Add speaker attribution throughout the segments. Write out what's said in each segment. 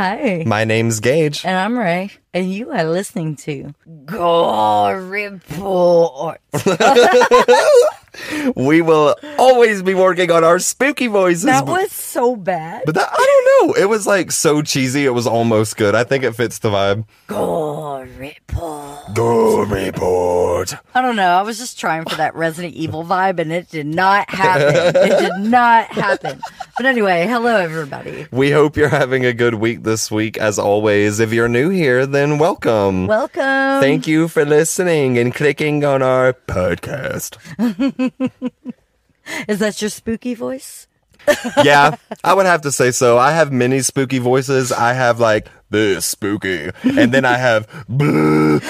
Speaker 1: Hi, my name's Gage.
Speaker 2: and I'm Ray, and you are listening to Go Report.
Speaker 1: We will always be working on our spooky voices.
Speaker 2: That was so bad.
Speaker 1: but that, I don't know. It was like so cheesy. It was almost good. I think it fits the vibe.
Speaker 2: Go Report.
Speaker 1: Go report.
Speaker 2: I don't know. I was just trying for that Resident Evil vibe, and it did not happen. it did not happen. But anyway, hello, everybody.
Speaker 1: We hope you're having a good week this week. As always, if you're new here, then welcome.
Speaker 2: Welcome.
Speaker 1: Thank you for listening and clicking on our podcast.
Speaker 2: Is that your spooky voice?
Speaker 1: yeah, I would have to say so. I have many spooky voices. I have like this spooky, and then I have and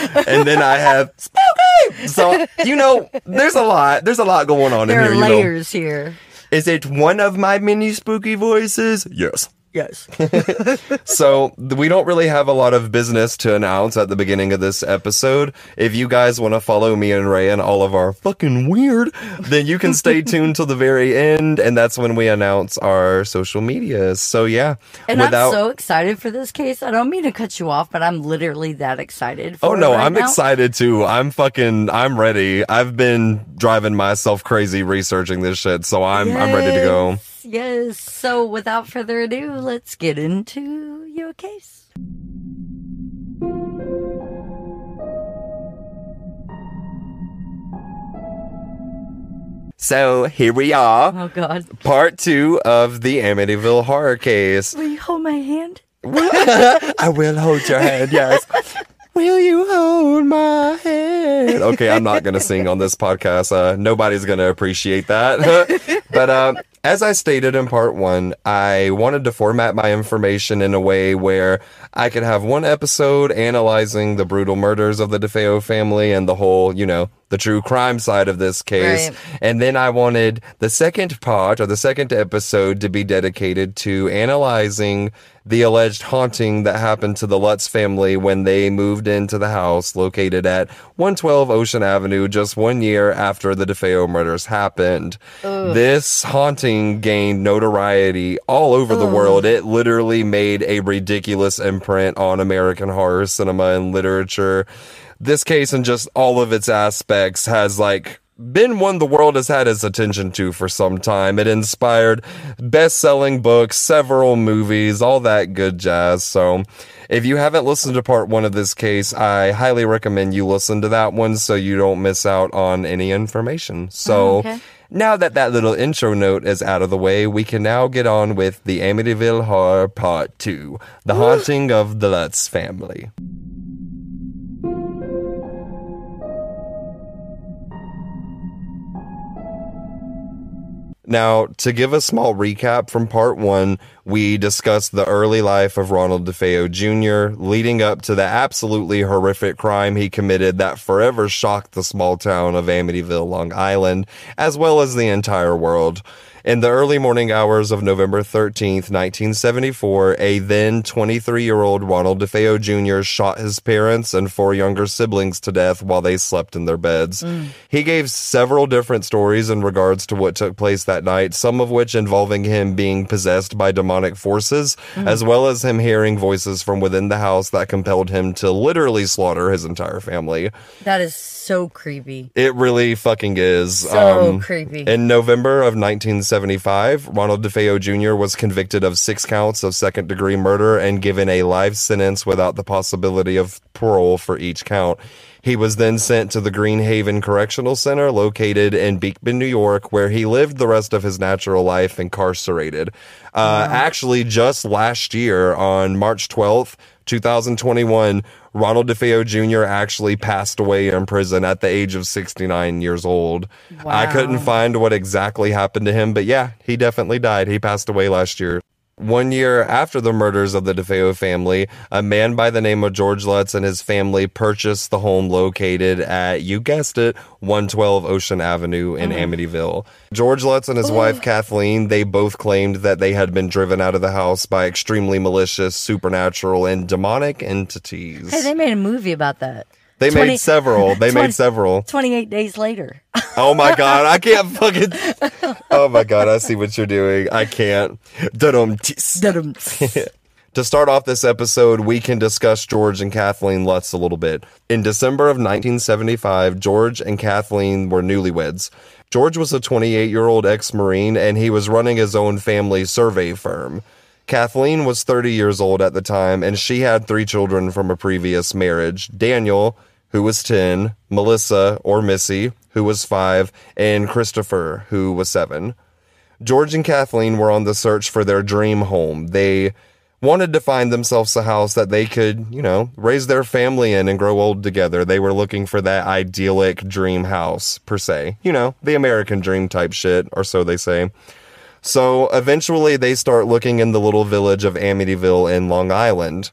Speaker 1: then I have spooky. So you know, there's a lot. There's a lot going on
Speaker 2: There
Speaker 1: in
Speaker 2: are
Speaker 1: here. You know,
Speaker 2: layers here.
Speaker 1: is it one of my many spooky voices? Yes.
Speaker 2: Yes.
Speaker 1: So we don't really have a lot of business to announce at the beginning of this episode. If you guys want to follow me and Ray and all of our fucking weird, then you can stay tuned till the very end, and that's when we announce our social medias. So yeah,
Speaker 2: And I'm so excited for this case. I don't mean to cut you off, but I'm literally that excited. For
Speaker 1: Oh no,
Speaker 2: right
Speaker 1: I'm
Speaker 2: now.
Speaker 1: excited too. I'm fucking I'm ready. I've been driving myself crazy researching this shit, so I'm I'm ready to go.
Speaker 2: Yes, Yes. So without further ado, let's get into your case.
Speaker 1: So here we are,
Speaker 2: Oh God.
Speaker 1: part two of the Amityville horror case.
Speaker 2: Will you hold my hand?
Speaker 1: I will hold your hand, yes. Will you hold my hand? Okay, I'm not gonna sing on this podcast. Uh, nobody's gonna appreciate that. but um, as I stated in part one, I wanted to format my information in a way where I could have one episode analyzing the brutal murders of the DeFeo family and the whole, you know, the true crime side of this case.
Speaker 2: Right.
Speaker 1: And then I wanted the second part or the second episode to be dedicated to analyzing the alleged haunting that happened to the Lutz family when they moved into the house located at 112 Ocean Avenue just one year after the DeFeo murders happened. This haunting gained notoriety all over the world. It literally made a ridiculous imprint on American horror cinema and literature this case and just all of its aspects has like been one the world has had its attention to for some time. It inspired best-selling books, several movies, all that good jazz. So, if you haven't listened to part 1 of this case, I highly recommend you listen to that one so you don't miss out on any information. So, oh,
Speaker 2: okay.
Speaker 1: now that that little intro note is out of the way, we can now get on with the Amityville Horror Part 2, The Haunting of the Lutz Family. Now, to give a small recap from part one, we discussed the early life of Ronald DeFeo Jr., leading up to the absolutely horrific crime he committed that forever shocked the small town of Amityville, Long Island, as well as the entire world. In the early morning hours of November 13th, 1974, a then 23 year old Ronald DeFeo Jr. shot his parents and four younger siblings to death while they slept in their beds. He gave several different stories in regards to what took place that night, some of which involving him being possessed by demonic forces, as well as him hearing voices from within the house that compelled him to literally slaughter his entire family.
Speaker 2: That is so creepy.
Speaker 1: It really fucking is. Um,
Speaker 2: So creepy.
Speaker 1: In November of 1975, Ronald DeFeo Jr. was convicted of six counts of second degree murder and given a life sentence without the possibility of parole for each count. He was then sent to the Green Haven Correctional Center located in Beekman, New York, where he lived the rest of his natural life incarcerated. Uh, Actually, just last year on March 12th, 2021, Ronald DeFeo Jr. actually passed away in prison at the age of 69 years old. I couldn't find what exactly happened to him, but yeah, he definitely died. He passed away last year. One year after the murders of the DeFeo family, a man by the name of George Lutz and his family purchased the home located at, you guessed it, 112 Ocean Avenue in mm-hmm. Amityville. George Lutz and his oh. wife Kathleen, they both claimed that they had been driven out of the house by extremely malicious, supernatural, and demonic entities.
Speaker 2: Hey, they made a movie about that.
Speaker 1: They
Speaker 2: 20
Speaker 1: made several. They
Speaker 2: 20
Speaker 1: made several.
Speaker 2: 28 days later.
Speaker 1: Oh my god, I can't fucking. Oh my god, I see what you're doing. I can't. To start off this episode, we can discuss George and Kathleen Lutz a little bit. In December of 1975, George and Kathleen were newlyweds. George was a 28 year old ex Marine and he was running his own family survey firm. Kathleen was 30 years old at the time and she had three children from a previous marriage Daniel, who was 10, Melissa, or Missy, who was 5, and Christopher, who was 7. George and Kathleen were on the search for their dream home. They wanted to find themselves a house that they could, you know, raise their family in and grow old together. They were looking for that idyllic dream house, per se. You know, the American dream type shit, or so they say. So eventually they start looking in the little village of Amityville in Long Island.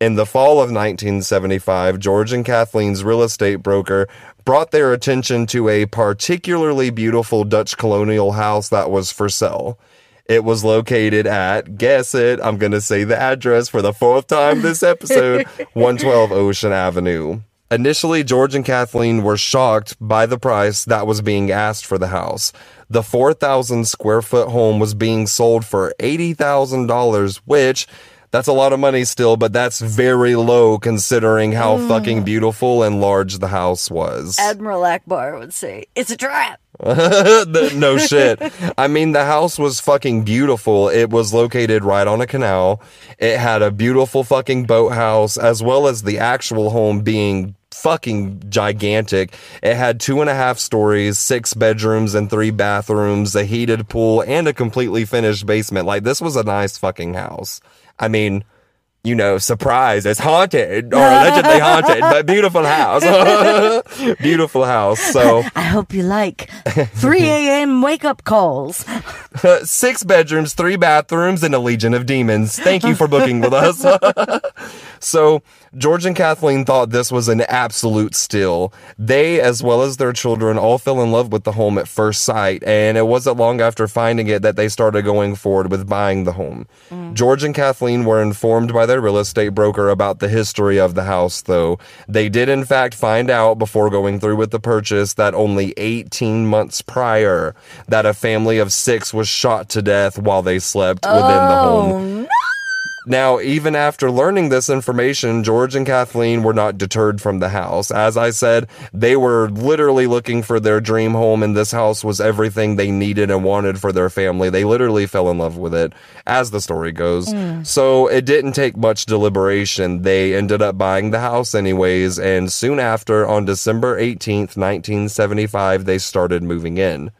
Speaker 1: In the fall of 1975, George and Kathleen's real estate broker brought their attention to a particularly beautiful Dutch colonial house that was for sale. It was located at, guess it, I'm going to say the address for the fourth time this episode, 112 Ocean Avenue. Initially, George and Kathleen were shocked by the price that was being asked for the house. The 4,000 square foot home was being sold for $80,000, which that's a lot of money still, but that's very low considering how mm. fucking beautiful and large the house was.
Speaker 2: Admiral Ackbar would say, it's a trap.
Speaker 1: No shit. I mean, the house was fucking beautiful. It was located right on a canal. It had a beautiful fucking boathouse, as well as the actual home being fucking gigantic. It had two and a half stories, six bedrooms, and three bathrooms, a heated pool, and a completely finished basement. Like, this was a nice fucking house. I mean, you know, surprise, it's haunted or allegedly haunted, but beautiful house. beautiful house. So,
Speaker 2: I hope you like 3 a.m. wake up calls.
Speaker 1: six bedrooms, three bathrooms, and a legion of demons. Thank you for booking with us. so, George and Kathleen thought this was an absolute steal. They, as well as their children, all fell in love with the home at first sight, and it wasn't long after finding it that they started going forward with buying the home. Mm. George and Kathleen were informed by their real estate broker about the history of the house, though. They did, in fact, find out before going through with the purchase that only 18 months prior, that a family of six was shot to death while they slept within the home.
Speaker 2: Oh, No.
Speaker 1: Now, even after learning this information, George and Kathleen were not deterred from the house. As I said, they were literally looking for their dream home, and this house was everything they needed and wanted for their family. They literally fell in love with it, as the story goes. Hmm. So it didn't take much deliberation. They ended up buying the house anyways, and soon after, on December 18th, 1975, they started moving in.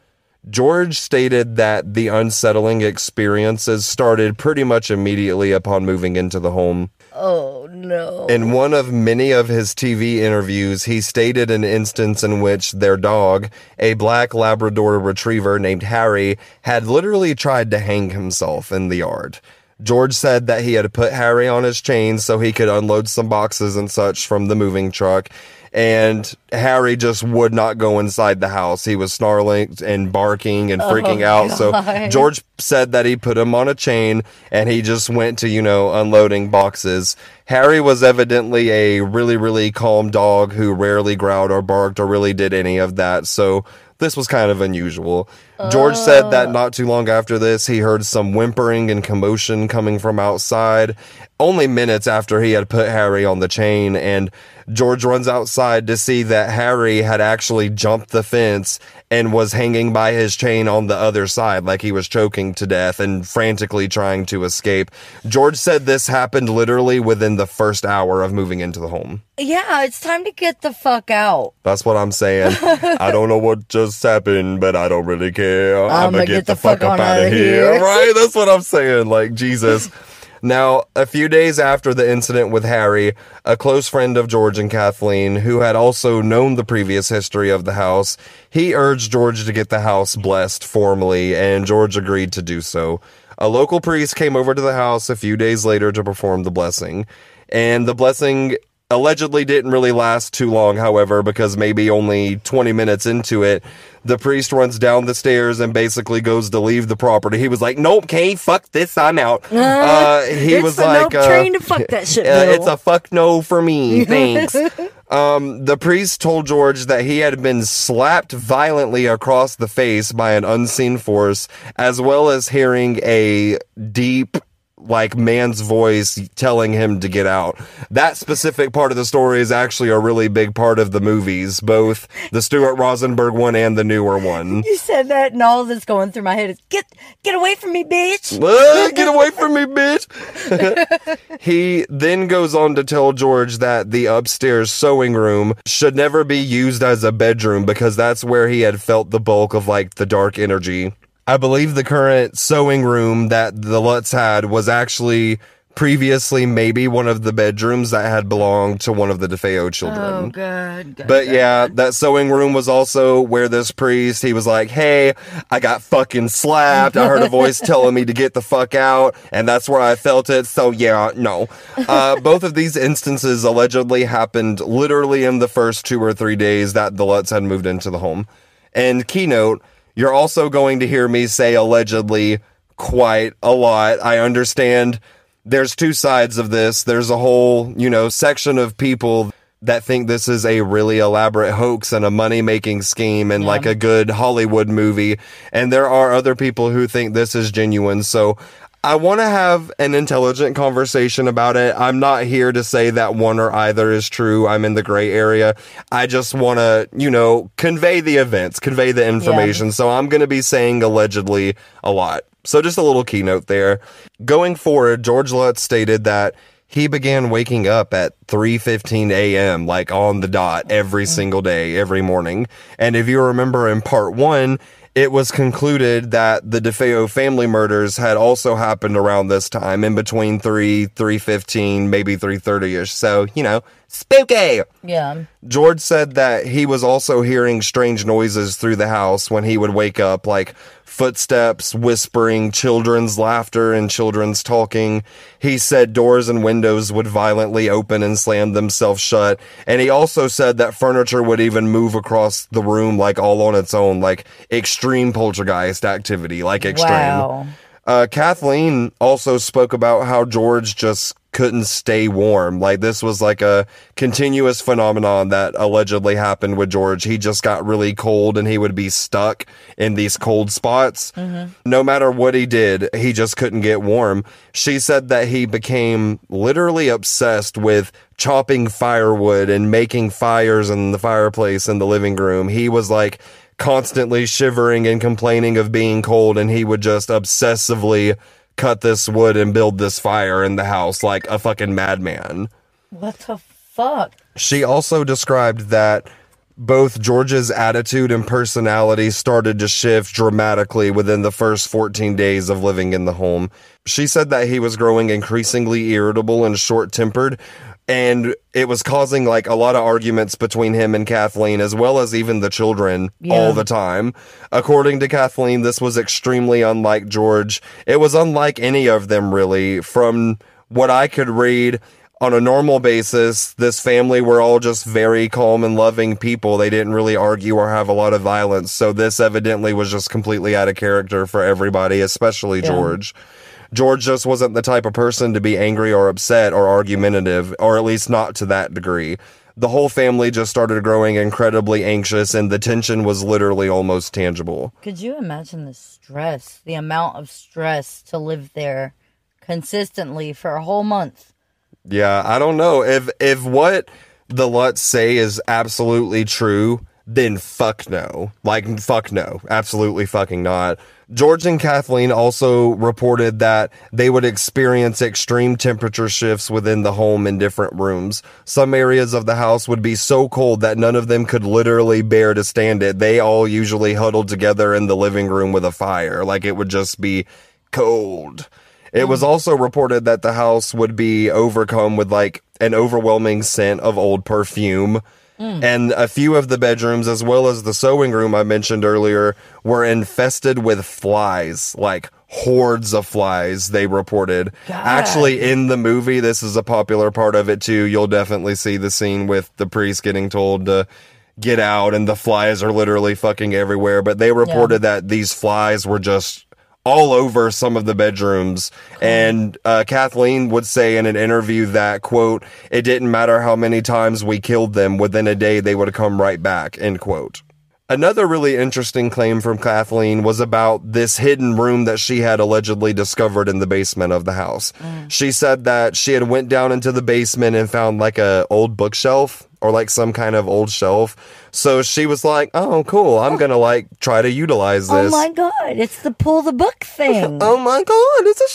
Speaker 1: George stated that the unsettling experiences started pretty much immediately upon moving into the home.
Speaker 2: Oh, no.
Speaker 1: In one of many of his TV interviews, he stated an instance in which their dog, a black Labrador retriever named Harry, had literally tried to hang himself in the yard. George said that he had put Harry on his chain so he could unload some boxes and such from the moving truck. And Harry just would not go inside the house. He was snarling and barking and oh freaking out. So George said that he put him on a chain and he just went to, you know, unloading boxes. Harry was evidently a really, really calm dog who rarely growled or barked or really did any of that. So this was kind of unusual. George said that oh. not too long after this, he heard some whimpering and commotion coming from outside, only minutes after he had put Harry on the chain. And George runs outside to see that Harry had actually jumped the fence and was hanging by his chain on the other side, like he was choking to death and frantically trying to escape. George said this happened literally within the first hour of moving into the home.
Speaker 2: yeah, it's time to get the fuck out.
Speaker 1: That's what I'm saying. I don't know what just happened, but I don't really care. I'm gonna get, the, fuck, up out of here. Right? That's what I'm saying. Like, Jesus. Now, a few days after the incident with Harry, a close friend of George and Kathleen, who had also known the previous history of the house, he urged George to get the house blessed formally, and George agreed to do so. A local priest came over to the house a few days later to perform the blessing. And the blessing allegedly didn't really last too long, however, because maybe only 20 minutes into it, the priest runs down the stairs and basically goes to leave the property. He was like, nope, Kay, fuck this, I'm out. Uh, he
Speaker 2: it's
Speaker 1: was like,
Speaker 2: no
Speaker 1: uh,
Speaker 2: train to fuck that shit.
Speaker 1: uh, it's a fuck no for me. Thanks. um, the priest told George that he had been slapped violently across the face by an unseen force, as well as hearing a deep, like man's voice telling him to get out. That specific part of the story is actually a really big part of the movies, both the Stuart Rosenberg one and the newer one.
Speaker 2: you said that, and all that's going through my head is get get away from me, bitch.
Speaker 1: Ah, get away from me, bitch. he then goes on to tell George that the upstairs sewing room should never be used as a bedroom because that's where he had felt the bulk of like the dark energy. I believe the current sewing room that the Lutz had was actually previously maybe one of the bedrooms that had belonged to one of the DeFeo children.
Speaker 2: Oh, good. good
Speaker 1: But
Speaker 2: good.
Speaker 1: yeah, that sewing room was also where this priest, he was like, Hey, I got fucking slapped. I heard a voice telling me to get the fuck out. And that's where I felt it. So yeah, no. Uh, both of these instances allegedly happened literally in the first two or three days that the Lutz had moved into the home. And keynote, you're also going to hear me say allegedly quite a lot. I understand there's two sides of this. There's a whole, you know, section of people that think this is a really elaborate hoax and a money making scheme and like a good Hollywood movie. And there are other people who think this is genuine. So I want to have an intelligent conversation about it. I'm not here to say that one or either is true. I'm in the gray area. I just want to, you know, convey the events, convey the information. So I'm going to be saying allegedly a lot. So just a little keynote there. Going forward, George Lutz stated that he began waking up at 3:15 a.m. like on the dot every mm. single day, every morning. And if you remember in part 1, it was concluded that the DeFeo family murders had also happened around this time in between 3 3:15 maybe 3:30ish. So, you know, spooky.
Speaker 2: Yeah.
Speaker 1: George said that he was also hearing strange noises through the house when he would wake up, like footsteps, whispering, children's laughter, and children's talking. He said doors and windows would violently open and slam themselves shut. And he also said that furniture would even move across the room, like all on its own, like extreme poltergeist activity, like extreme.
Speaker 2: Wow.
Speaker 1: Uh, Kathleen also spoke about how George just couldn't stay warm. Like this was like a continuous phenomenon that allegedly happened with George. He just got really cold and he would be stuck in these cold spots. Mm-hmm. No matter what he did, he just couldn't get warm. She said that he became literally obsessed with chopping firewood and making fires in the fireplace in the living room. He was like constantly shivering and complaining of being cold and he would just obsessively cut this wood and build this fire in the house like a fucking madman.
Speaker 2: What the fuck?
Speaker 1: She also described that both George's attitude and personality started to shift dramatically within the first 14 days of living in the home. She said that he was growing increasingly irritable and short tempered, and it was causing like a lot of arguments between him and Kathleen, as well as even the children
Speaker 2: Yeah.
Speaker 1: all the time. According to Kathleen, this was extremely unlike George. It was unlike any of them, really, from what I could read on a normal basis, this family were all just very calm and loving people. They didn't really argue or have a lot of violence. So this evidently was just completely out of character for everybody, especially George. George just wasn't the type of person to be angry or upset or argumentative, or at least not to that degree. The whole family just started growing incredibly anxious, and the tension was literally almost tangible.
Speaker 2: Could you imagine the stress, the amount of stress to live there consistently for a whole month?
Speaker 1: Yeah, I don't know if if what the Lutz say is absolutely true. Then fuck no, like fuck no, absolutely fucking not. George and Kathleen also reported that they would experience extreme temperature shifts within the home in different rooms. Some areas of the house would be so cold that none of them could literally bear to stand it. They all usually huddled together in the living room with a fire, like it would just be cold. It was mm. also reported that the house would be overcome with like an overwhelming scent of old perfume. Mm. And a few of the bedrooms, as well as the sewing room I mentioned earlier, were infested with flies, like hordes of flies they reported. Actually in the movie this is a popular part of it too. You'll definitely see the scene with the priest getting told to get out and the flies are literally fucking everywhere. But they reported that these flies were just all over some of the bedrooms. And uh, kathleen would say in an interview that quote it didn't matter how many times we killed them within a day they would come right back end quote. Another really interesting claim from Kathleen was about this hidden room that she had allegedly discovered in the basement of the house. She said that she had went down into the basement and found like a old bookshelf or like some kind of old shelf. So she was like, "Oh, cool. I'm oh. going to like try to utilize
Speaker 2: oh
Speaker 1: this."
Speaker 2: Oh my god, it's the pull the book thing.
Speaker 1: Oh my god, it's a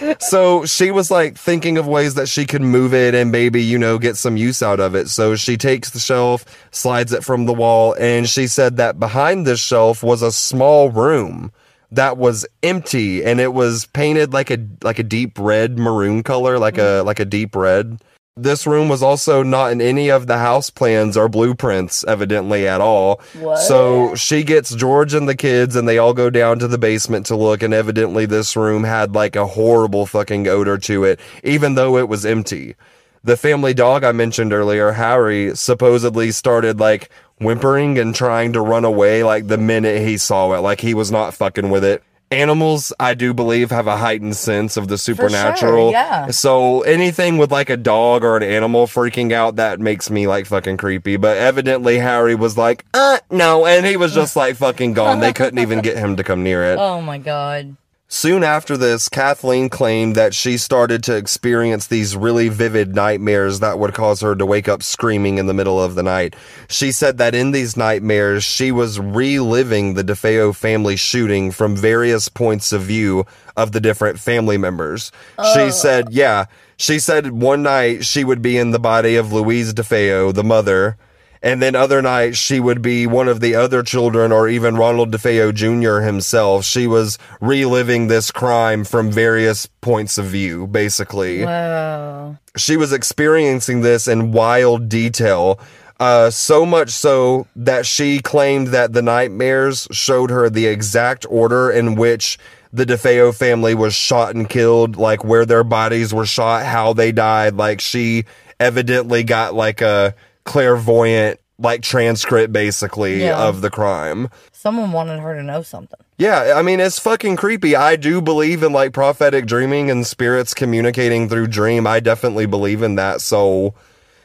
Speaker 1: shelf. so she was like thinking of ways that she could move it and maybe, you know, get some use out of it. So she takes the shelf, slides it from the wall, and she said that behind this shelf was a small room that was empty and it was painted like a like a deep red maroon color, like a mm. like a deep red. This room was also not in any of the house plans or blueprints, evidently at all.
Speaker 2: What?
Speaker 1: So she gets George and the kids, and they all go down to the basement to look. And evidently, this room had like a horrible fucking odor to it, even though it was empty. The family dog I mentioned earlier, Harry, supposedly started like whimpering and trying to run away like the minute he saw it, like he was not fucking with it. Animals, I do believe, have a heightened sense of the supernatural.
Speaker 2: yeah.
Speaker 1: So anything with like a dog or an animal freaking out, that makes me like fucking creepy. But evidently Harry was like, uh, no. And he was just like fucking gone. They couldn't even get him to come near it.
Speaker 2: Oh my god.
Speaker 1: Soon after this, Kathleen claimed that she started to experience these really vivid nightmares that would cause her to wake up screaming in the middle of the night. She said that in these nightmares, she was reliving the DeFeo family shooting from various points of view of the different family members. She oh. said, yeah, she said one night she would be in the body of Louise DeFeo, the mother, and then other nights she would be one of the other children or even Ronald DeFeo Jr. himself. She was reliving this crime from various points of view, basically.
Speaker 2: Wow.
Speaker 1: She was experiencing this in wild detail. Uh, so much so that she claimed that the nightmares showed her the exact order in which the DeFeo family was shot and killed, like where their bodies were shot, how they died. Like she evidently got like a clairvoyant like transcript basically
Speaker 2: Yeah.
Speaker 1: of the crime.
Speaker 2: Someone wanted her to know something.
Speaker 1: Yeah, I mean it's fucking creepy. I do believe in like prophetic dreaming and spirits communicating through dream. I definitely believe in that. So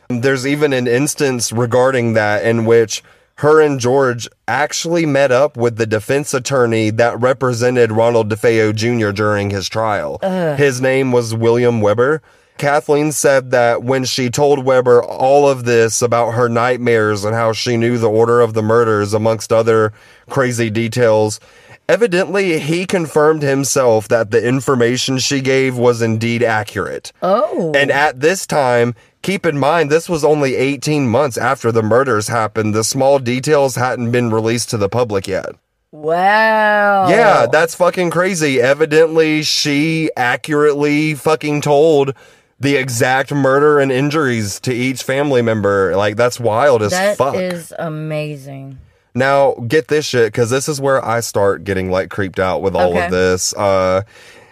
Speaker 1: there's even an instance regarding that in which her and George actually met up with the defense attorney that represented Ronald DeFeo Jr. during his trial. His name was William Weber. Kathleen said that when she told Weber all of this about her nightmares and how she knew the order of the murders, amongst other crazy details, evidently he confirmed himself that the information she gave was indeed accurate.
Speaker 2: Oh.
Speaker 1: And at this time, keep in mind, this was only 18 months after the murders happened. The small details hadn't been released to the public yet.
Speaker 2: wow.
Speaker 1: Yeah, that's fucking crazy. Evidently, she accurately fucking told the exact murder and injuries to each family member. Like, that's wild as
Speaker 2: That
Speaker 1: fuck.
Speaker 2: is amazing.
Speaker 1: Now, get this shit, because this is where I start getting like creeped out with all
Speaker 2: Okay.
Speaker 1: of this. Uh,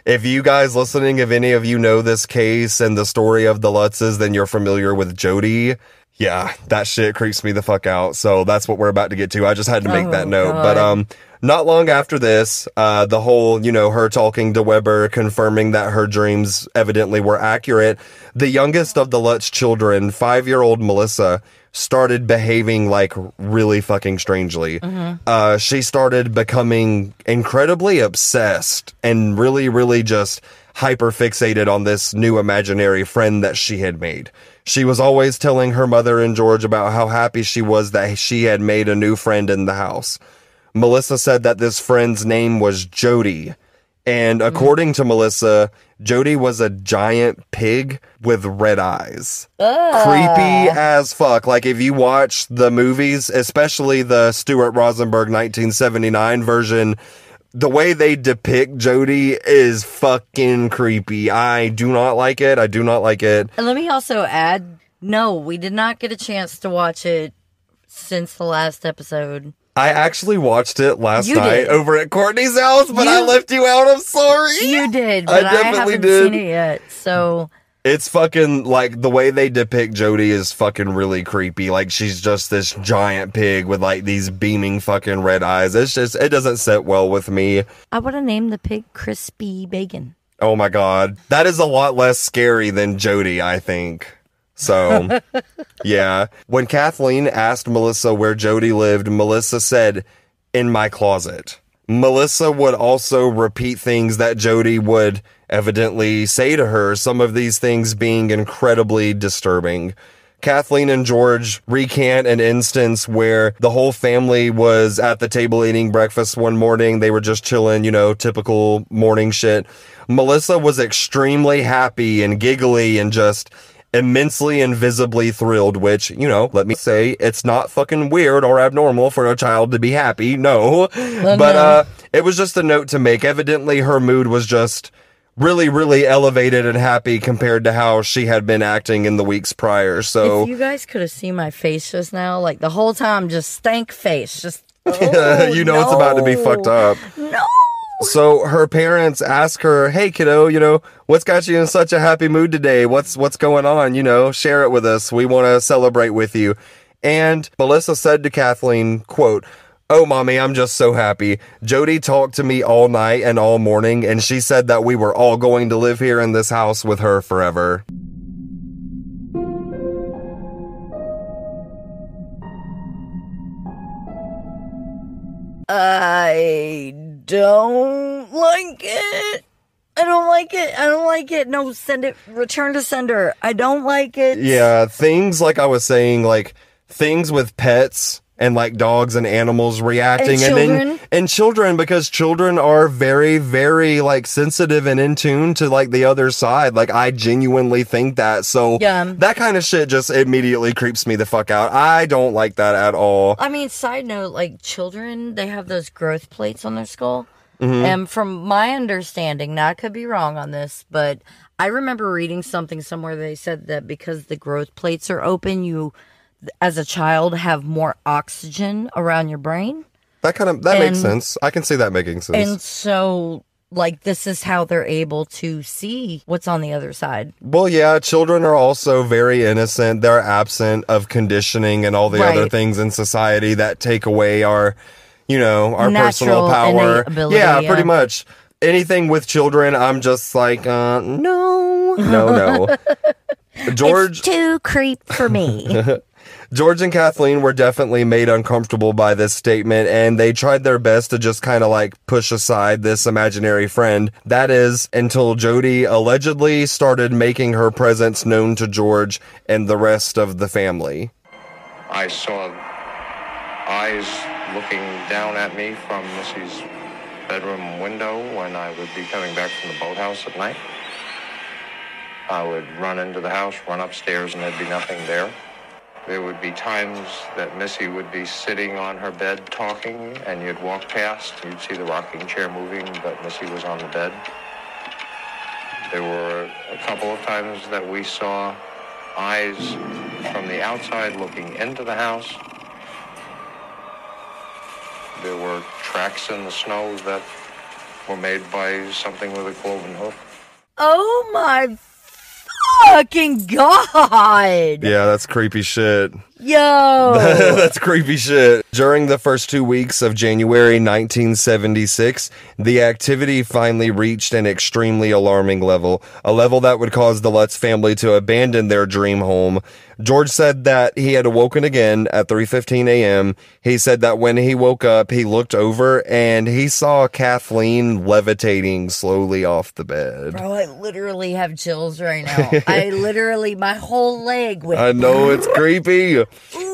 Speaker 1: if you guys listening, if any of you know this case and the story of the Lutzes, then you're familiar with Jody. Yeah, that shit creeps me the fuck out. So that's what we're about to get to. I just had to make
Speaker 2: Oh,
Speaker 1: that note.
Speaker 2: God.
Speaker 1: But um not long after this, uh the whole, you know, her talking to Weber confirming that her dreams evidently were accurate, the youngest of the Lutz children, 5-year-old Melissa, started behaving like really fucking strangely. Uh she started becoming incredibly obsessed and really really just hyper fixated on this new imaginary friend that she had made. She was always telling her mother and George about how happy she was that she had made a new friend in the house. Melissa said that this friend's name was Jody. And mm. according to Melissa, Jody was a giant pig with red eyes. Creepy as fuck. Like if you watch the movies, especially the Stuart Rosenberg 1979 version, the way they depict Jody is fucking creepy. I do not like it. I do not like it.
Speaker 2: And let me also add no, we did not get a chance to watch it since the last episode.
Speaker 1: I actually watched it last
Speaker 2: You
Speaker 1: night
Speaker 2: did.
Speaker 1: over at Courtney's house, but I left you out. I'm sorry.
Speaker 2: You did,
Speaker 1: I
Speaker 2: but I,
Speaker 1: definitely
Speaker 2: haven't
Speaker 1: did.
Speaker 2: seen it yet. So
Speaker 1: It's fucking like the way they depict Jody is fucking really creepy. Like she's just this giant pig with like these beaming fucking red eyes. It's just it doesn't sit well with me.
Speaker 2: I would have named the pig Crispy Bacon.
Speaker 1: Oh my god. That is a lot less scary than Jody, I think. So, yeah. When Kathleen asked Melissa where Jody lived, Melissa said, "In my closet." Melissa would also repeat things that Jody would evidently say to her, some of these things being incredibly disturbing. Kathleen and George recant an instance where the whole family was at the table eating breakfast one morning. They were just chilling, you know, typical morning shit. Melissa was extremely happy and giggly and just immensely and visibly thrilled, which, you know, let me say, it's not fucking weird or abnormal for a child to be happy. No. but,
Speaker 2: no.
Speaker 1: uh, it was just a note to make. Evidently, her mood was just really, really elevated and happy compared to how she had been acting in the weeks prior. So,
Speaker 2: If you guys could have seen my face just now, like the whole time, just stank face, just oh,
Speaker 1: you know it's about to be fucked up.
Speaker 2: No.
Speaker 1: So her parents ask her, "Hey kiddo, you know, what's got you in such a happy mood today? What's what's going on? You know, share it with us. We want to celebrate with you." And Melissa said to Kathleen, quote, Oh, mommy, I'm just so happy. Jody talked to me all night and all morning, and she said that we were all going to live here in this house with her forever.
Speaker 2: I don't like it. I don't like it. I don't like it. No, send it. Return to sender. I don't like it.
Speaker 1: Yeah, things like I was saying, like things with pets and like dogs and animals reacting
Speaker 2: And
Speaker 1: then
Speaker 2: children.
Speaker 1: and children because children are very very like sensitive and in tune to like the other side like i genuinely think that so
Speaker 2: Yeah.
Speaker 1: that kind of shit just immediately creeps me the fuck out i don't like that at all
Speaker 2: I mean, side note, like children, they have those growth plates on their skull.
Speaker 1: Mm-hmm.
Speaker 2: And from my understanding, now I could be wrong on this, but I remember reading something somewhere they said that because the growth plates are open, you, as a child, have more oxygen around your brain.
Speaker 1: that kind of that makes sense i can see that making sense
Speaker 2: And so, like, this is how they're able to see what's on the other side.
Speaker 1: Well, yeah, children are also very innocent. They're absent of conditioning and all the other things in society that take away our, you know, our
Speaker 2: Natural
Speaker 1: personal power.
Speaker 2: ability,
Speaker 1: yeah,
Speaker 2: yeah.
Speaker 1: pretty much. Anything with children, I'm just like, uh, no, no, no. George,
Speaker 2: It's too creep for me.
Speaker 1: George and Kathleen were definitely made uncomfortable by this statement, and they tried their best to just kind of like push aside this imaginary friend. That is, until Jody allegedly started making her presence known to George and the rest of the family.
Speaker 3: I saw eyes looking down at me from Missy's bedroom window when I would be coming back from the boathouse at night. I would run into the house, run upstairs, and there'd be nothing there. There would be times that Missy would be sitting on her bed talking, and you'd walk past, you'd see the rocking chair moving, but Missy was on the bed. There were a couple of times that we saw eyes from the outside looking into the house. There were tracks in the snow that were made by something with a cloven hoof.
Speaker 2: oh my fucking god!
Speaker 1: Yeah, that's creepy shit.
Speaker 2: Yo!
Speaker 1: That's creepy shit. During the first two weeks of January 1976, the activity finally reached an extremely alarming level, a level that would cause the Lutz family to abandon their dream home. George said that he had awoken again at 3:15 a.m. He said that when he woke up, he looked over and he saw Kathleen levitating slowly off the bed.
Speaker 2: Bro, I literally have chills right now. I literally, my whole leg went.
Speaker 1: I know it's creepy.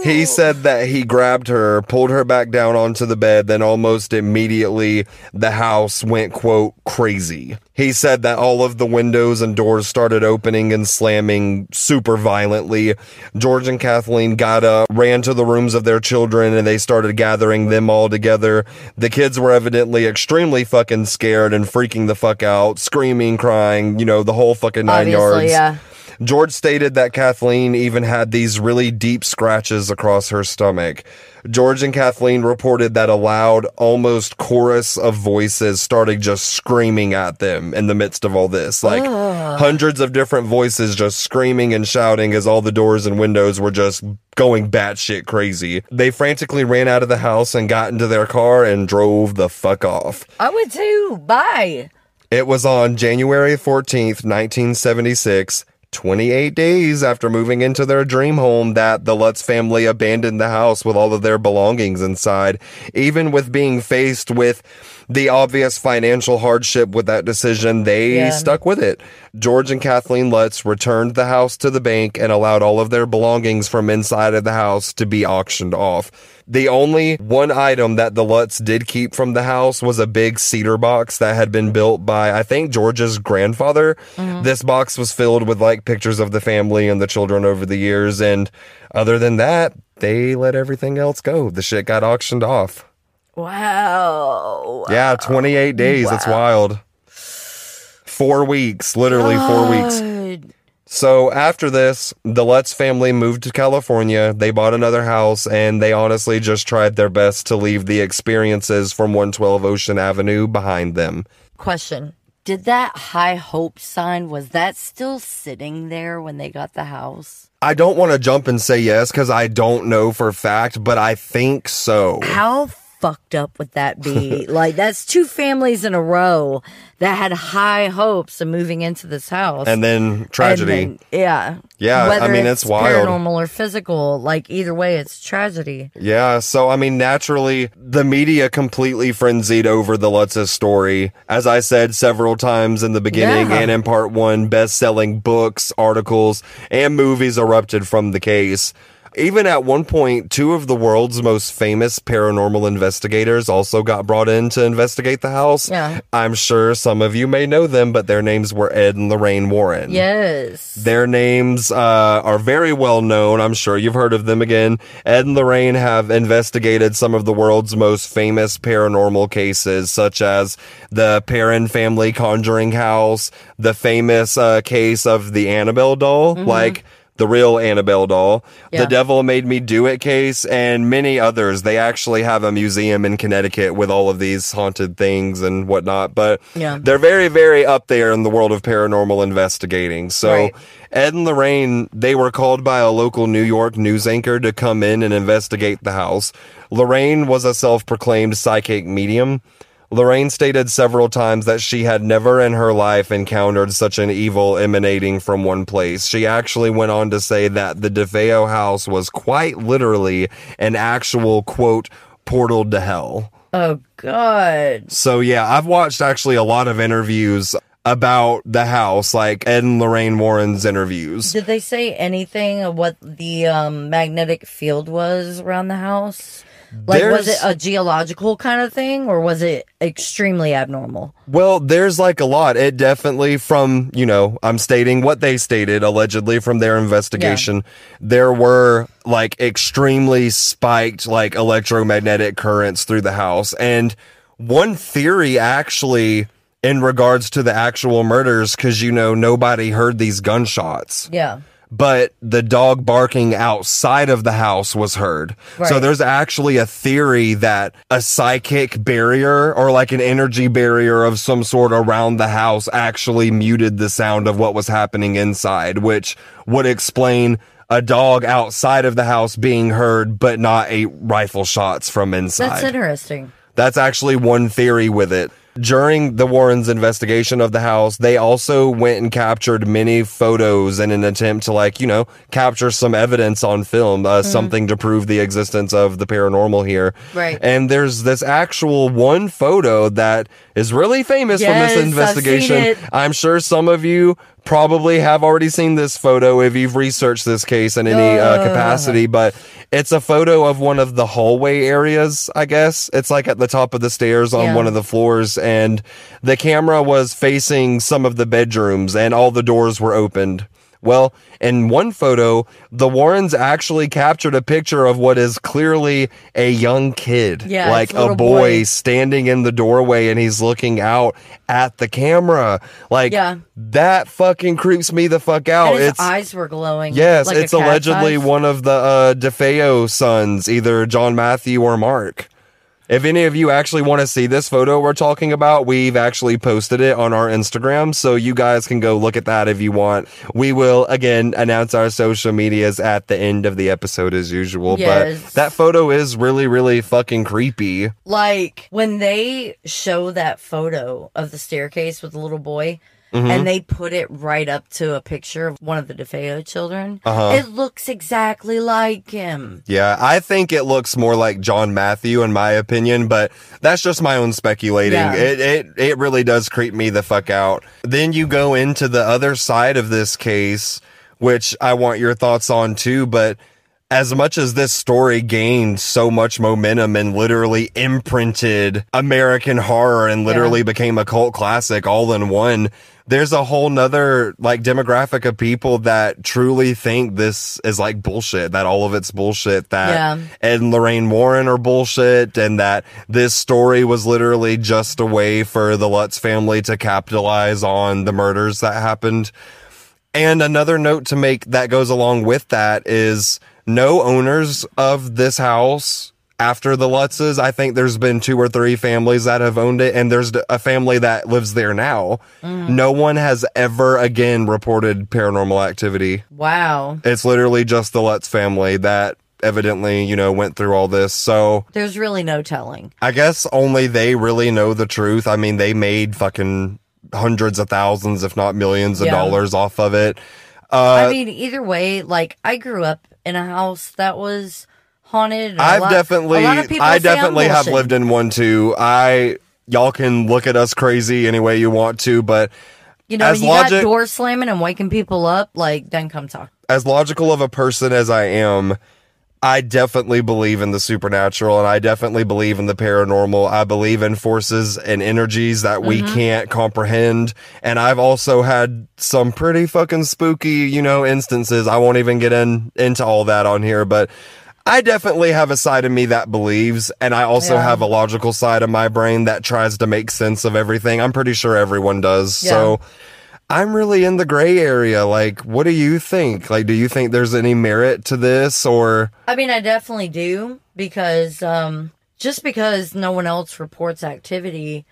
Speaker 1: He said that he grabbed her, pulled her back down onto the bed, then almost immediately the house went, quote, crazy. He said that all of the windows and doors started opening and slamming super violently. George and Kathleen got up, ran to the rooms of their children, and they started gathering them all together. The kids were evidently extremely fucking scared and freaking the fuck out, screaming, crying, you know, the whole fucking nine
Speaker 2: Obviously,
Speaker 1: yards.
Speaker 2: yeah.
Speaker 1: George stated that Kathleen even had these really deep scratches across her stomach. George and Kathleen reported that a loud, almost chorus of voices started just screaming at them in the midst of all this. Like hundreds of different voices just screaming and shouting as all the doors and windows were just going batshit crazy. They frantically ran out of the house and got into their car and drove the fuck off.
Speaker 2: I would too. Bye.
Speaker 1: It was on January 14th, 1976, 28 days after moving into their dream home, that the Lutz family abandoned the house with all of their belongings inside, even with being faced with the obvious financial hardship with that decision, they
Speaker 2: Yeah.
Speaker 1: stuck with it. George and Kathleen Lutz returned the house to the bank and allowed all of their belongings from inside of the house to be auctioned off. The only one item that the Lutz did keep from the house was a big cedar box that had been built by, I think, George's grandfather. Mm-hmm. This box was filled with like pictures of the family and the children over the years. And other than that, they let everything else go. The shit got auctioned off.
Speaker 2: Wow.
Speaker 1: Yeah, 28 days. That's wild. Four weeks, literally four weeks. So after this, the Lutz family moved to California. They bought another house and they honestly just tried their best to leave the experiences from 112 Ocean Avenue behind them.
Speaker 2: Question. Did that high hope sign, was that still sitting there when they got the house?
Speaker 1: I don't want to jump and say yes because I don't know for a fact, but I think so.
Speaker 2: How fucked up would that be? like, that's two families in a row that had high hopes of moving into this house.
Speaker 1: And then tragedy.
Speaker 2: And then- yeah.
Speaker 1: Yeah, I
Speaker 2: Whether
Speaker 1: mean, it's wild.
Speaker 2: Paranormal or physical, like either way, it's tragedy.
Speaker 1: Yeah, so I mean, naturally, the media completely frenzied over the Lutz's story. As I said several times in the beginning
Speaker 2: Yeah.
Speaker 1: and in part one, best selling books, articles, and movies erupted from the case. Even at one point, two of the world's most famous paranormal investigators also got brought in to investigate the house.
Speaker 2: Yeah.
Speaker 1: I'm sure some of you may know them, but their names were Ed and Lorraine Warren.
Speaker 2: Yes.
Speaker 1: Their names uh, are very well known. I'm sure you've heard of them again. Ed and Lorraine have investigated some of the world's most famous paranormal cases, such as the Perron family conjuring house, the famous uh, case of the Annabelle doll, like the real Annabelle doll,
Speaker 2: Yeah.
Speaker 1: the Devil Made Me Do It case, and many others. They actually have a museum in Connecticut with all of these haunted things and whatnot. But
Speaker 2: Yeah.
Speaker 1: they're very, very up there in the world of paranormal investigating. So
Speaker 2: Right.
Speaker 1: Ed and Lorraine, they were called by a local New York news anchor to come in and investigate the house. Lorraine was a self-proclaimed psychic medium. Lorraine stated several times that she had never in her life encountered such an evil emanating from one place. She actually went on to say that the DeFeo house was quite literally an actual quote portal to hell.
Speaker 2: oh, God.
Speaker 1: So yeah, I've watched actually a lot of interviews about the house, like Ed and Lorraine Warren's interviews.
Speaker 2: Did they say anything of what the um, magnetic field was around the house? Like, was it a geological kind of thing, or was it extremely abnormal?
Speaker 1: Well, there's like a lot. It definitely from, you know, I'm stating what they stated allegedly from their investigation. There were like extremely spiked like electromagnetic currents through the house. And one theory actually in regards to the actual murders, cause you know, nobody heard these gunshots.
Speaker 2: Yeah.
Speaker 1: But the dog barking outside of the house was heard. So there's actually a theory that a psychic barrier or like an energy barrier of some sort around the house actually muted the sound of what was happening inside, which would explain a dog outside of the house being heard, but not eight rifle shots from inside.
Speaker 2: That's interesting.
Speaker 1: That's actually one theory with it. During the Warrens' investigation of the house, they also went and captured many photos in an attempt to, like, you know, capture some evidence on film, uh, something to prove the existence of the paranormal here.
Speaker 2: Right.
Speaker 1: And there's this actual one photo that is really famous
Speaker 2: Yes,
Speaker 1: from this investigation. I'm sure some of you probably have already seen this photo if you've researched this case in any uh, capacity, but it's a photo of one of the hallway areas, I guess. It's like at the top of the stairs on
Speaker 2: Yeah.
Speaker 1: one of the floors, and the camera was facing some of the bedrooms, and all the doors were opened. Well, in one photo, the Warrens actually captured a picture of what is clearly a young kid,
Speaker 2: Yeah,
Speaker 1: like
Speaker 2: a
Speaker 1: a boy
Speaker 2: boy.
Speaker 1: standing in the doorway and he's looking out at the camera. Like
Speaker 2: Yeah.
Speaker 1: that fucking creeps me the fuck out.
Speaker 2: and his
Speaker 1: it's
Speaker 2: eyes were glowing.
Speaker 1: Yes,
Speaker 2: like
Speaker 1: it's allegedly
Speaker 2: eyes.
Speaker 1: one of the uh, DeFeo sons, either John Matthew or Mark. If any of you actually want to see this photo we're talking about, we've actually posted it on our Instagram, so you guys can go look at that if you want. We will again announce our social medias at the end of the episode as usual,
Speaker 2: Yes.
Speaker 1: but that photo is really, really fucking creepy.
Speaker 2: like when they show that photo of the staircase with the little boy
Speaker 1: Mm-hmm.
Speaker 2: and they put it right up to a picture of one of the DeFeo children,
Speaker 1: Uh-huh.
Speaker 2: it looks exactly like him.
Speaker 1: Yeah, I think it looks more like John Matthew in my opinion, but that's just my own speculating.
Speaker 2: Yeah.
Speaker 1: It it it really does creep me the fuck out. Then you go into the other side of this case, which I want your thoughts on too, but as much as this story gained so much momentum and literally imprinted American horror and literally became a cult classic all in one, there's a whole nother like demographic of people that truly think this is like bullshit, that all of it's bullshit, that
Speaker 2: Yeah.
Speaker 1: Ed and Lorraine Warren are bullshit, and that this story was literally just a way for the Lutz family to capitalize on the murders that happened. And another note to make that goes along with that is no owners of this house after the Lutzes. I think there's been two or three families that have owned it, and there's a family that lives there now. No one has ever again reported paranormal activity.
Speaker 2: Wow.
Speaker 1: It's literally just the Lutz family that evidently, you know, went through all this. So
Speaker 2: There's really no telling.
Speaker 1: I guess only they really know the truth. I mean, they made fucking hundreds of thousands, if not millions of
Speaker 2: Yeah.
Speaker 1: dollars off of it. Uh,
Speaker 2: I mean, either way, like I grew up in a house that was haunted.
Speaker 1: I've
Speaker 2: lot-
Speaker 1: definitely,
Speaker 2: a lot of people
Speaker 1: I definitely have lived in one too. I, y'all can look at us crazy any way you want to, but
Speaker 2: You know,
Speaker 1: as
Speaker 2: when you
Speaker 1: logic-
Speaker 2: got doors slamming and waking people up, like then come talk.
Speaker 1: as logical of a person as I am, I definitely believe in the supernatural and I definitely believe in the paranormal. I believe in forces and energies that we mm-hmm. can't comprehend. And I've also had some pretty fucking spooky, you know, instances. I won't even get in into all that on here, but I definitely have a side of me that believes, and I also
Speaker 2: Yeah.
Speaker 1: have a logical side of my brain that tries to make sense of everything. I'm pretty sure everyone does. So I'm really in the gray area. Like, what do you think? Like, do you think there's any merit to this or
Speaker 2: I mean, I definitely do because um just because no one else reports activity,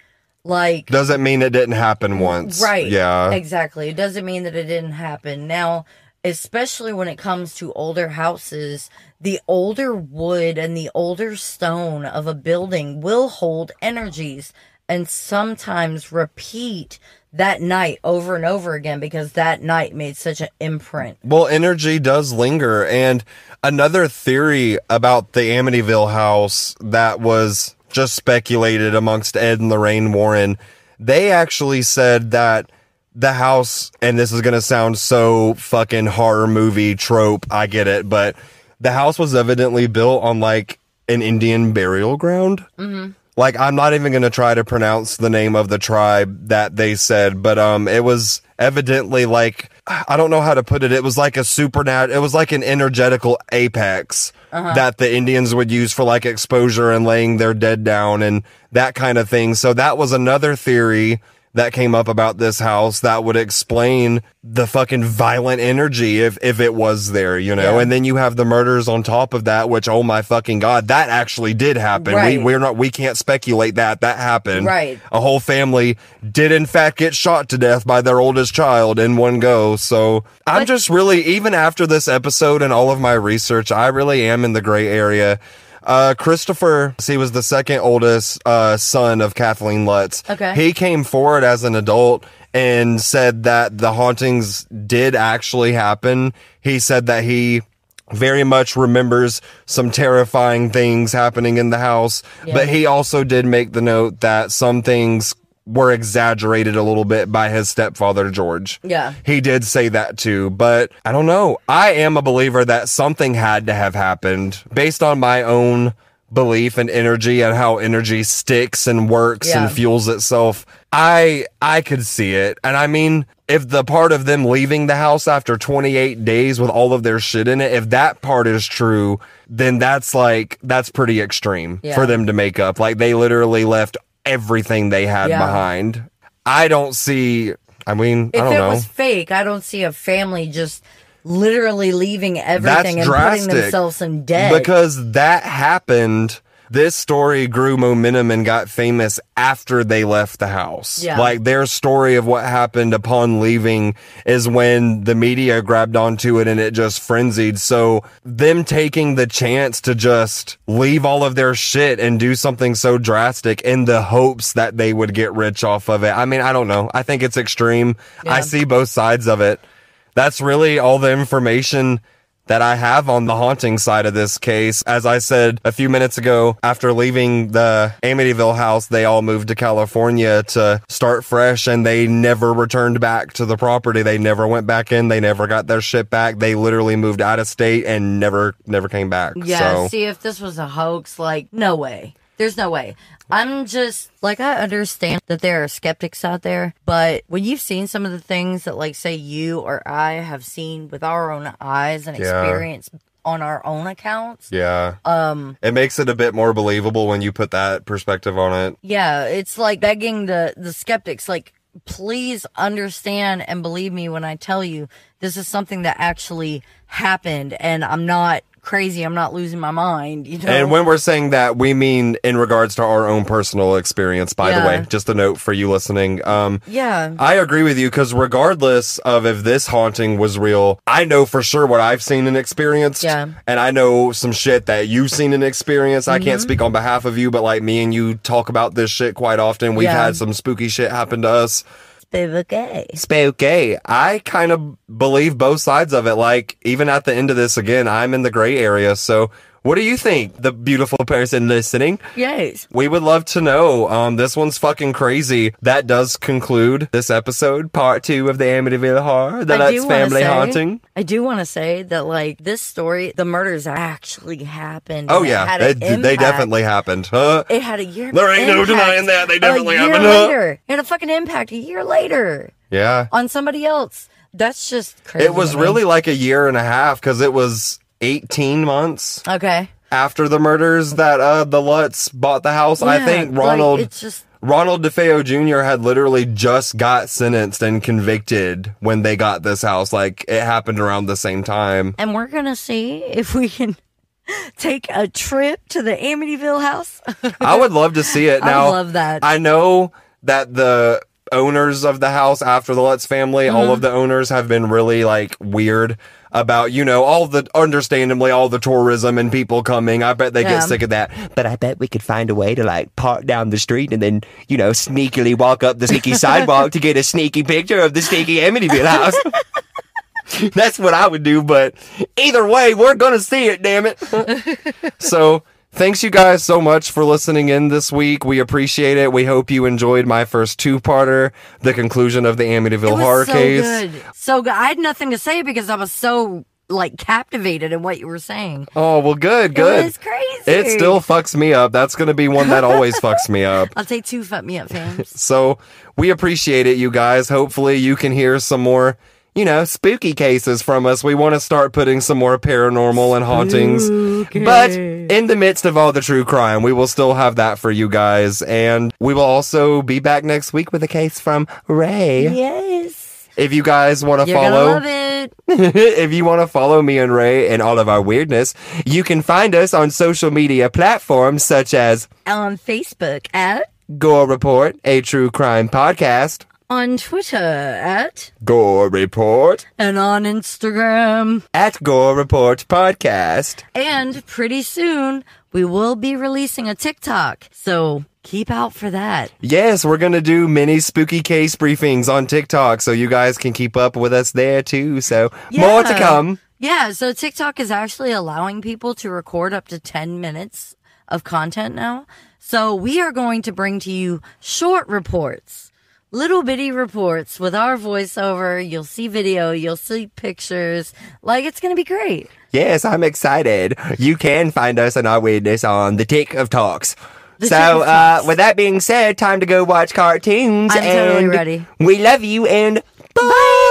Speaker 2: like
Speaker 1: Doesn't mean it didn't happen once?
Speaker 2: right,
Speaker 1: Yeah.
Speaker 2: exactly. It doesn't mean that it didn't happen. Now, especially when it comes to older houses, the older wood and the older stone of a building will hold energies and sometimes repeat that night over and over again because that night made such an imprint.
Speaker 1: Well, energy does linger. And another theory about the Amityville house that was just speculated amongst Ed and Lorraine Warren, they actually said that the house, and this is going to sound so fucking horror movie trope, I get it, but the house was evidently built on like an Indian burial ground. like I'm not even going to try to pronounce the name of the tribe that they said, but um it was evidently like I don't know how to put it. It was like a supernat it was like an energetical apex that the Indians would use for like exposure and laying their dead down and that kind of thing. So that was another theory that came up about this house that would explain the fucking violent energy if if it was there, you know.
Speaker 2: Yeah.
Speaker 1: And then you have the murders on top of that, which oh my fucking god, that actually did happen.
Speaker 2: Right.
Speaker 1: We we're not we can't speculate that that happened.
Speaker 2: Right.
Speaker 1: A whole family did in fact get shot to death by their oldest child in one go. So I'm
Speaker 2: But-
Speaker 1: just really even after this episode and all of my research, I really am in the gray area. Uh, Christopher, he was the second oldest uh, son of Kathleen Lutz.
Speaker 2: Okay.
Speaker 1: He came forward as an adult and said that the hauntings did actually happen. He said that he very much remembers some terrifying things happening in the house,
Speaker 2: Yeah.
Speaker 1: but he also did make the note that some things were exaggerated a little bit by his stepfather, George.
Speaker 2: Yeah.
Speaker 1: He did say that too, but I don't know. I am a believer that something had to have happened based on my own belief and energy and how energy sticks and works
Speaker 2: Yeah.
Speaker 1: and fuels itself. I I could see it. And I mean, if the part of them leaving the house after 28 days with all of their shit in it, if that part is true, then that's like, that's pretty extreme
Speaker 2: Yeah.
Speaker 1: for them to make up. Like they literally left everything they had
Speaker 2: Yeah.
Speaker 1: behind. I don't see, I mean,
Speaker 2: If
Speaker 1: I don't
Speaker 2: it
Speaker 1: know.
Speaker 2: was fake, I don't see a family just literally leaving everything and
Speaker 1: drastic.
Speaker 2: putting themselves in debt.
Speaker 1: Because that happened. This story grew momentum and got famous after they left the house.
Speaker 2: Yeah.
Speaker 1: Like their story of what happened upon leaving is when the media grabbed onto it and it just frenzied. So them taking the chance to just leave all of their shit and do something so drastic in the hopes that they would get rich off of it. I mean, I don't know. I think it's extreme. I see both sides of it that's really all the information that I have on the haunting side of this case. As I said a few minutes ago, after leaving the Amityville house, they all moved to California to start fresh and they never returned back to the property. They never went back in. They never got their shit back. They literally moved out of state and never, never came back.
Speaker 2: Yeah,
Speaker 1: So
Speaker 2: see, if this was a hoax, like, no way. There's no way. I'm just, like, I understand that there are skeptics out there, but when you've seen some of the things that, like, say you or I have seen with our own eyes and
Speaker 1: Yeah.
Speaker 2: experience on our own accounts,
Speaker 1: yeah. Um, it makes it a bit more believable when you put that perspective on it.
Speaker 2: yeah, it's like begging the, the skeptics, like, please understand and believe me when I tell you this is something that actually happened and I'm not crazy. I'm not losing my mind, you know?
Speaker 1: And when we're saying that, we mean in regards to our own personal experience, by the way. Just a note for you listening. Um,
Speaker 2: yeah.
Speaker 1: I agree with you because regardless of if this haunting was real, I know for sure what I've seen and experienced.
Speaker 2: Yeah.
Speaker 1: And I know some shit that you've seen and experienced. I
Speaker 2: Mm-hmm.
Speaker 1: can't speak on behalf of you, but like me and you talk about this shit quite often. We've
Speaker 2: Yeah.
Speaker 1: had some spooky shit happen to us.
Speaker 2: Spooky.
Speaker 1: Spooky. I kind of believe both sides of it. Like, even at the end of this, again, I'm in the gray area. So, what do you think, the beautiful person listening?
Speaker 2: Yes.
Speaker 1: We would love to know. Um, this one's fucking crazy. That does conclude this episode, part two of the Amityville Horror, the
Speaker 2: I
Speaker 1: family
Speaker 2: say-
Speaker 1: haunting.
Speaker 2: I do want to say that, like, this story, the murders actually happened.
Speaker 1: Oh yeah, they, they definitely happened. Huh?
Speaker 2: It had a year.
Speaker 1: There ain't no denying that. They definitely
Speaker 2: a year
Speaker 1: happened, huh?
Speaker 2: later. It had a fucking impact a year later
Speaker 1: Yeah.
Speaker 2: on somebody else. That's just crazy.
Speaker 1: It was really like a year and a half because it was 18 months
Speaker 2: okay.
Speaker 1: after the murders that uh, the Lutz bought the house. I
Speaker 2: Yeah,
Speaker 1: think
Speaker 2: like,
Speaker 1: Ronald
Speaker 2: it's just
Speaker 1: Ronald DeFeo Jr. had literally just got sentenced and convicted when they got this house. Like it happened around the same time.
Speaker 2: and we're gonna see if we can take a trip to the Amityville house.
Speaker 1: I would love to see it Now, I
Speaker 2: love that.
Speaker 1: I know that the owners of the house after the Lutz family, all
Speaker 2: Mm-hmm.
Speaker 1: of the owners have been really like weird about, you know, all the understandably all the tourism and people coming. I bet they
Speaker 2: Yeah.
Speaker 1: get sick of that.
Speaker 4: But I bet we could find a way to like park down the street and then, you know, sneakily walk up the sneaky sidewalk to get a sneaky picture of the sneaky Amityville house.
Speaker 1: That's what I would do, but either way, we're gonna see it, damn it. so thanks you guys so much for listening in this week. We appreciate it. We hope you enjoyed my first two-parter, the conclusion of the Amityville
Speaker 2: It was
Speaker 1: horror
Speaker 2: so
Speaker 1: case.
Speaker 2: good. So good. I had nothing to say because I was so like captivated in what you were saying.
Speaker 1: Oh well, good, good.
Speaker 2: It's crazy.
Speaker 1: It still fucks me up. That's gonna be one that always fucks me up.
Speaker 2: I'll take two fuck me up fams.
Speaker 1: So we appreciate it, you guys. Hopefully, you can hear some more, you know, spooky cases from us. We want to start putting some more paranormal and hauntings. But in the midst of all the true crime, we will still have that for you guys. And we will also be back next week with a case from Ray.
Speaker 2: yes.
Speaker 1: If you guys want to follow,
Speaker 2: love it.
Speaker 1: if you want to follow me and Ray and all of our weirdness, you can find us on social media platforms such as
Speaker 2: On Facebook at
Speaker 1: Gore Report, a true crime podcast.
Speaker 2: On Twitter at
Speaker 1: Gore Report
Speaker 2: and on Instagram.
Speaker 1: at Gore Report Podcast.
Speaker 2: And pretty soon we will be releasing a TikTok. So keep out for that.
Speaker 1: Yes, we're going to do mini spooky case briefings on TikTok so you guys can keep up with us there too. So more to come.
Speaker 2: Yeah, so TikTok is actually allowing people to record up to 10 minutes of content now. So we are going to bring to you short reports, little bitty reports with our voiceover. You'll see video, you'll see pictures. Like it's going to be great.
Speaker 1: Yes, I'm excited. You can find us and our weirdness on the Tick of Talks.
Speaker 2: The
Speaker 1: so, uh, with that being said, time to go watch cartoons.
Speaker 2: I'm totally
Speaker 1: and
Speaker 2: ready.
Speaker 1: We love you and
Speaker 2: Bye.